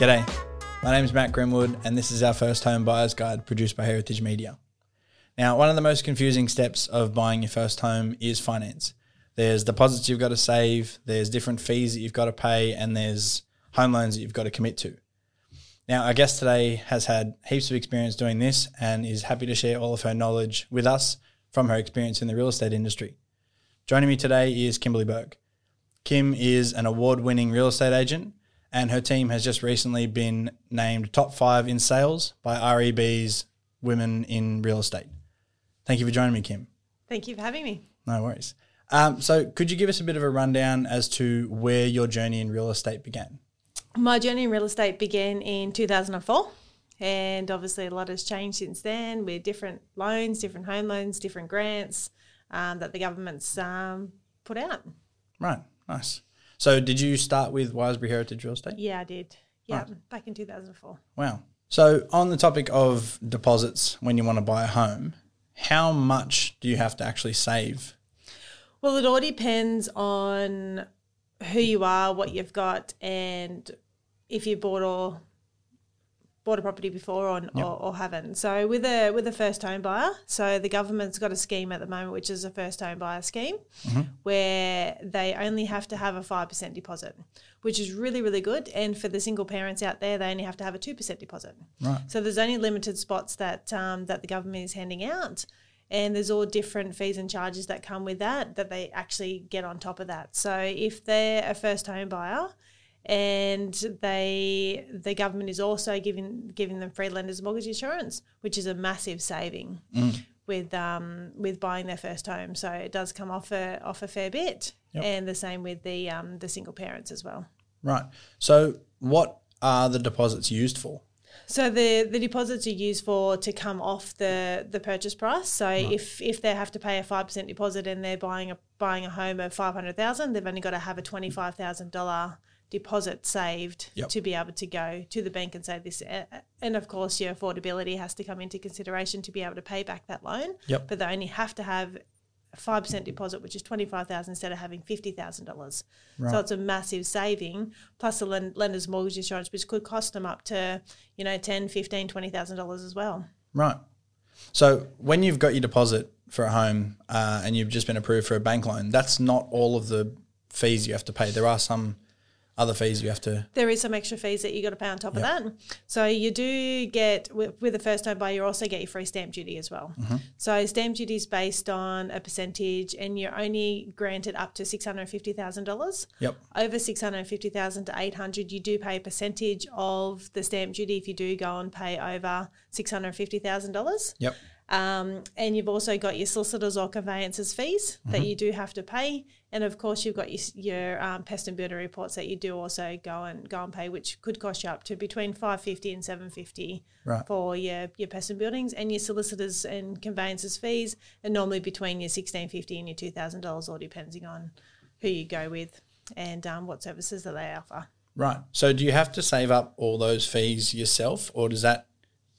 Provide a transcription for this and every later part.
G'day. My name is Matt Grimwood, and this is our first home buyer's guide produced by Heritage Media. Now, one of the most confusing steps of buying your first home is finance. There's deposits you've got to save, there's different fees that you've got to pay, and there's home loans that you've got to commit to. Now, our guest today has had heaps of experience doing this and is happy to share all of her knowledge with us from her experience in the real estate industry. Joining me today is Kimberley Burke. Kim is an award winning real estate agent, and her team has just recently been named top five in sales by REB's Women in Real Estate. Thank you for joining me, Kim. Thank you for having me. No worries. Um, so, could you give us a bit of a rundown as to where your journey in real estate began? My journey in real estate began in 2004. And obviously, a lot has changed since then with different loans, different home loans, different grants um, that the government's um, put out. Right, nice. So, did you start with Wiseberry Heritage Real Estate? Yeah, I did. Yeah, back in 2004. Wow. So, on the topic of deposits when you want to buy a home, how much do you have to actually save? Well, it all depends on who you are, what you've got, and if you bought or bought a property before or, Yep. or, or haven't. So with a with a first home buyer, so the government's got a scheme at the moment, which is a first home buyer scheme, where they only have to have a five percent deposit, which is really really good. And for the single parents out there, they only have to have a two percent deposit. Right. So there's only limited spots that um, that the government is handing out, and there's all different fees and charges that come with that that they actually get on top of that. So if they're a first home buyer and they the government is also giving giving them free lenders mortgage insurance, which is a massive saving with um, with buying their first home. So it does come off a off a fair bit, Yep. and the same with the um, the single parents as well. Right. So, what are the deposits used for? So the, the deposits are used for to come off the, the purchase price. So if if they have to pay a five percent deposit and they're buying a buying a home of five hundred thousand, they've only got to have a twenty five thousand dollar deposit saved Yep. to be able to go to the bank and say this. And of course, your affordability has to come into consideration to be able to pay back that loan. Yep. But they only have to have a five percent deposit, which is twenty five thousand instead of having fifty thousand dollars. So it's a massive saving. Plus the lender's mortgage insurance, which could cost them up to you know ten, fifteen, twenty thousand dollars as well. Right. So, when you've got your deposit for a home uh, and you've just been approved for a bank loan, that's not all of the fees you have to pay. There are some other fees you have to. There is some extra fees that you got to pay on top of that. So you do get with, with a first home buyer, you also get your free stamp duty as well. Mm-hmm. So stamp duty is based on a percentage, and you're only granted up to six hundred fifty thousand dollars. Yep. over 650,000 to 800 you do pay a percentage of the stamp duty if you do go and pay over $650,000 Yep. Um, and you've also got your solicitors or conveyancers fees that you do have to pay and of course you've got your, your um, pest and builder reports that you do also go and go and pay which could cost you up to between 550 and 750 Right. for your, your pest and buildings and your solicitors and conveyancers fees are normally between your 1650 and your $2,000 all depending on who you go with and um, what services that they offer. Right. So, do you have to save up all those fees yourself, or does that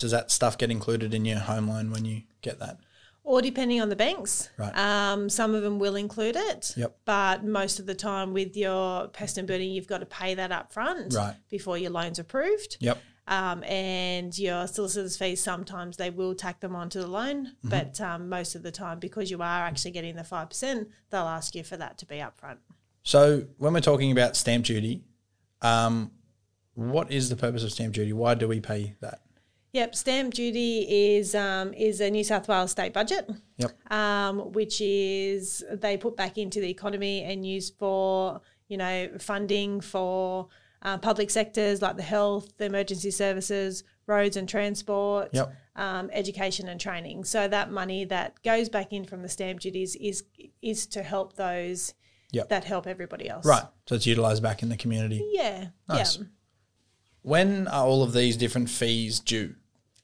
does that stuff get included in your home loan when you get that? Or depending on the banks, Right. um, some of them will include it. Yep. But most of the time, with your pest and building, you've got to pay that up front Right. before your loan's approved. Yep. Um, and your solicitor's fees, sometimes they will tack them onto the loan, Mm-hmm. but um, most of the time, because you are actually getting the 5%, they'll ask you for that to be upfront. So, when we're talking about stamp duty, um, what is the purpose of stamp duty? Why do we pay that? Yep, stamp duty is um, is a New South Wales state budget. Yep. um, which is they put back into the economy and use for you know funding for uh, public sectors like the health, the emergency services, roads and transport, Yep. um, education and training. So that money that goes back in from the stamp duties is is to help those Yep. that help everybody else. Right. So it's utilised back in the community. Yeah. Nice. Yeah. When are all of these different fees due?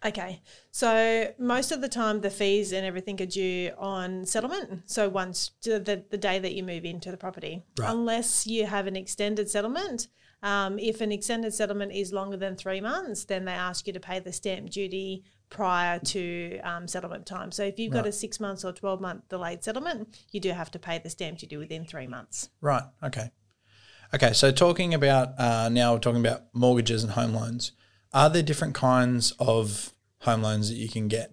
Okay, so most of the time the fees and everything are due on settlement. So once to the, the day that you move into the property, Right. unless you have an extended settlement. Um, if an extended settlement is longer than three months, then they ask you to pay the stamp duty prior to um, settlement time. So if you've got Right. a six months or twelve month delayed settlement, you do have to pay the stamp duty within three months. Right. Okay. Okay, so talking about uh, now, we're talking about mortgages and home loans. Are there different kinds of home loans that you can get?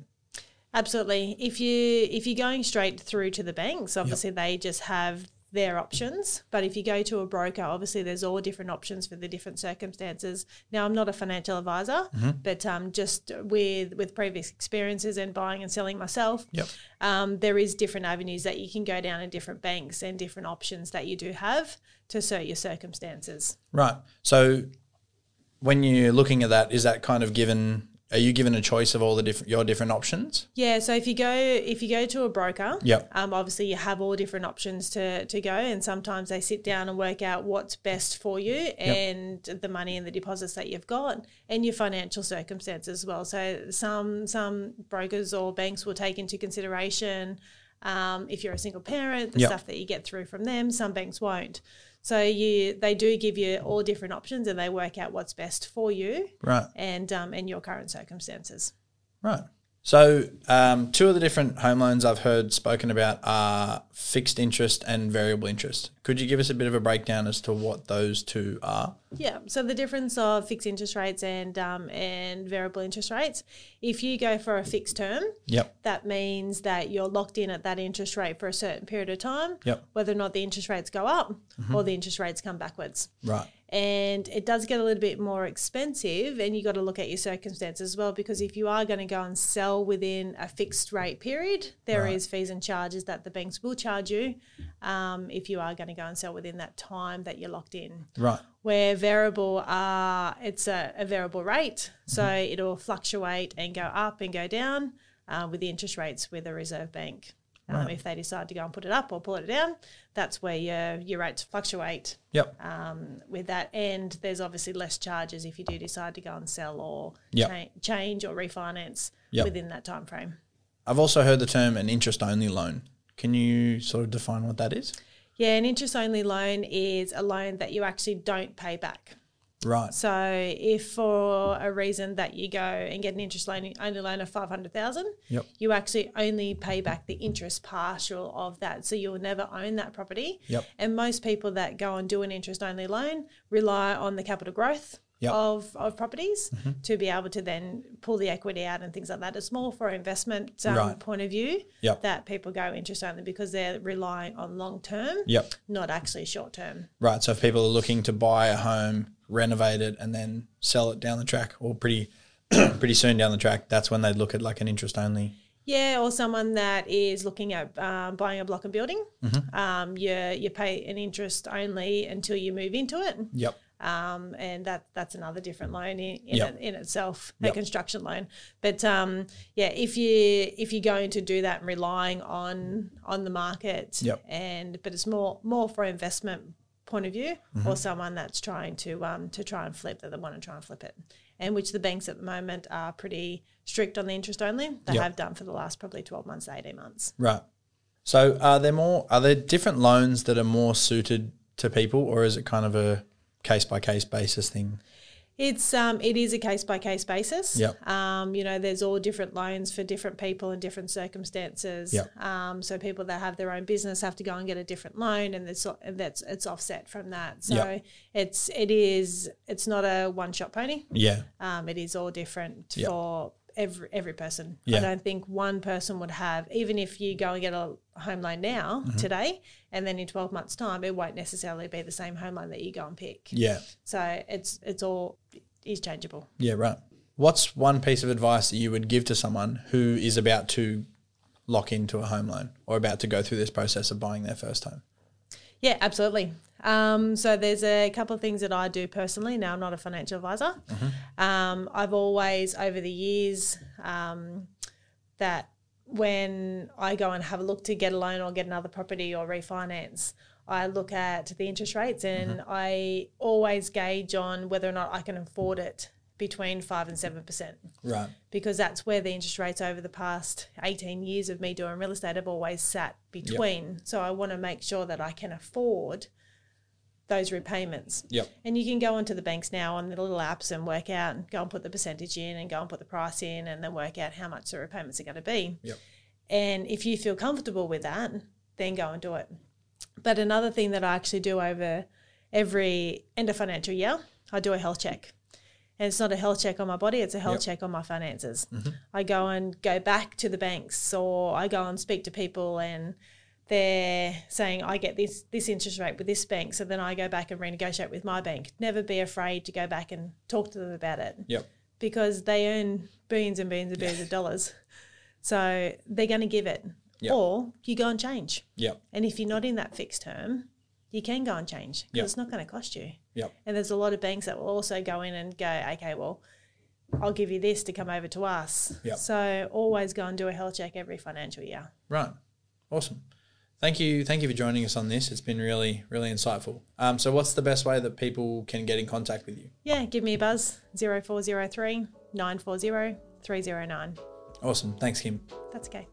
Absolutely. If you if you're going straight through to the banks, obviously they just have their options. But if you go to a broker, obviously there's all different options for the different circumstances. Now, I'm not a financial advisor, Mm-hmm. but um, just with with previous experiences and buying and selling myself, Yep. um, there is different avenues that you can go down in different banks and different options that you do have to suit your circumstances. Right. So when you're looking at that, is that kind of given? Are you given a choice of all the different your different options? Yeah, so if you go if you go to a broker, Yep. um, obviously you have all different options to to go, and sometimes they sit down and work out what's best for you and the money and the deposits that you've got and your financial circumstances as well. So some some brokers or banks will take into consideration um, if you're a single parent, the Yep. stuff that you get through from them. Some banks won't. So you they do give you all different options, and they work out what's best for you Right. and um, and your current circumstances. Right. So, um, two of the different home loans I've heard spoken about are fixed interest and variable interest. Could you give us a bit of a breakdown as to what those two are? Yeah. So the difference of fixed interest rates and um, and variable interest rates. If you go for a fixed term, Yep. that means that you're locked in at that interest rate for a certain period of time. Yep. Whether or not the interest rates go up or the interest rates come backwards. Right. And it does get a little bit more expensive, and you got to look at your circumstances as well. Because if you are going to go and sell within a fixed rate period, there is fees and charges that the banks will charge you um, if you are going to go and sell within that time that you're locked in Right. where variable are it's a, a variable rate, so it'll fluctuate and go up and go down uh, with the interest rates with the Reserve Bank. Um, If they decide to go and put it up or pull it down, that's where your your rates fluctuate Yep. um, with that. And there's obviously less charges if you do decide to go and sell or Yep. cha- change or refinance Yep. within that time frame. I've also heard the term an interest only loan. Can you sort of define what that is? Yeah, an interest only loan is a loan that you actually don't pay back. Right. So if for a reason that you go and get an interest loan only loan of five hundred thousand, Yep. you actually only pay back the interest partial of that. So you'll never own that property. Yep. And most people that go and do an interest only loan rely on the capital growth Yep. of, of properties to be able to then pull the equity out and things like that. It's more for an investment um, Right. point of view Yep. that people go interest only because they're relying on long term, Yep. not actually short term. Right. So if people are looking to buy a home, renovate it, and then sell it down the track, or pretty pretty soon down the track, that's when they'd look at like an interest only. Yeah, or someone that is looking at um, buying a block and building. Mm-hmm. Um, you you pay an interest only until you move into it, Yep. Um, and that that's another different loan in in, Yep. in itself, Yep. a construction loan. But um, yeah, if you if you're going to do that and relying on on the market, Yep. and but it's more more for investment point of view, Mm-hmm. or someone that's trying to um, to try and flip that they want to try and flip it, and which the banks at the moment are pretty strict on the interest only. They Yep. have done for the last probably twelve months, eighteen months. Right. So are there more? Are there different loans that are more suited to people, or is it kind of a case by case basis thing? It's um, it is a case by case basis. Yep. Um, you know, there's all different loans for different people and different circumstances. Yep. Um, so people that have their own business have to go and get a different loan, and it's and that's it's offset from that. So Yep. it's it is it's not a one shot pony. Yeah. Um, it is all different Yep. for every every person. Yeah. I don't think one person would have even if you go and get a home loan now Mm-hmm. today, and then in twelve months' time, it won't necessarily be the same home loan that you go and pick. Yeah. So it's it's all is changeable. Yeah. Right. What's one piece of advice that you would give to someone who is about to lock into a home loan or about to go through this process of buying their first home? Yeah, absolutely. Um, so there's a couple of things that I do personally. Now I'm not a financial advisor. Um, I've always over the years um, that when I go and have a look to get a loan or get another property or refinance, I look at the interest rates and I always gauge on whether or not I can afford it between five and seven percent Right. because that's where the interest rates over the past 18 years of me doing real estate have always sat between. So I want to make sure that I can afford those repayments. Yep. And you can go onto the banks now on the little apps and work out and go and put the percentage in and go and put the price in and then work out how much the repayments are going to be. Yep. And if you feel comfortable with that, then go and do it. But another thing that I actually do over every end of financial year, I do a health check. And it's not a health check on my body, it's a health Yep. check on my finances. Mm-hmm. I go and go back to the banks or I go and speak to people and they're saying I get this this interest rate with this bank, so then I go back and renegotiate with my bank. Never be afraid to go back and talk to them about it Yep. because they earn billions and billions and billions of dollars. So they're going to give it. Yep. Or you go and change. Yep. And if you're not in that fixed term, you can go and change because Yep. it's not going to cost you. Yep. And there's a lot of banks that will also go in and go, okay, well, I'll give you this to come over to us. Yep. So always go and do a health check every financial year. Right. Awesome. Thank you. Thank you for joining us on this. It's been really, really insightful. Um, so, what's the best way that people can get in contact with you? Yeah, give me a buzz 0403 940 309. Awesome. Thanks, Kim. That's okay.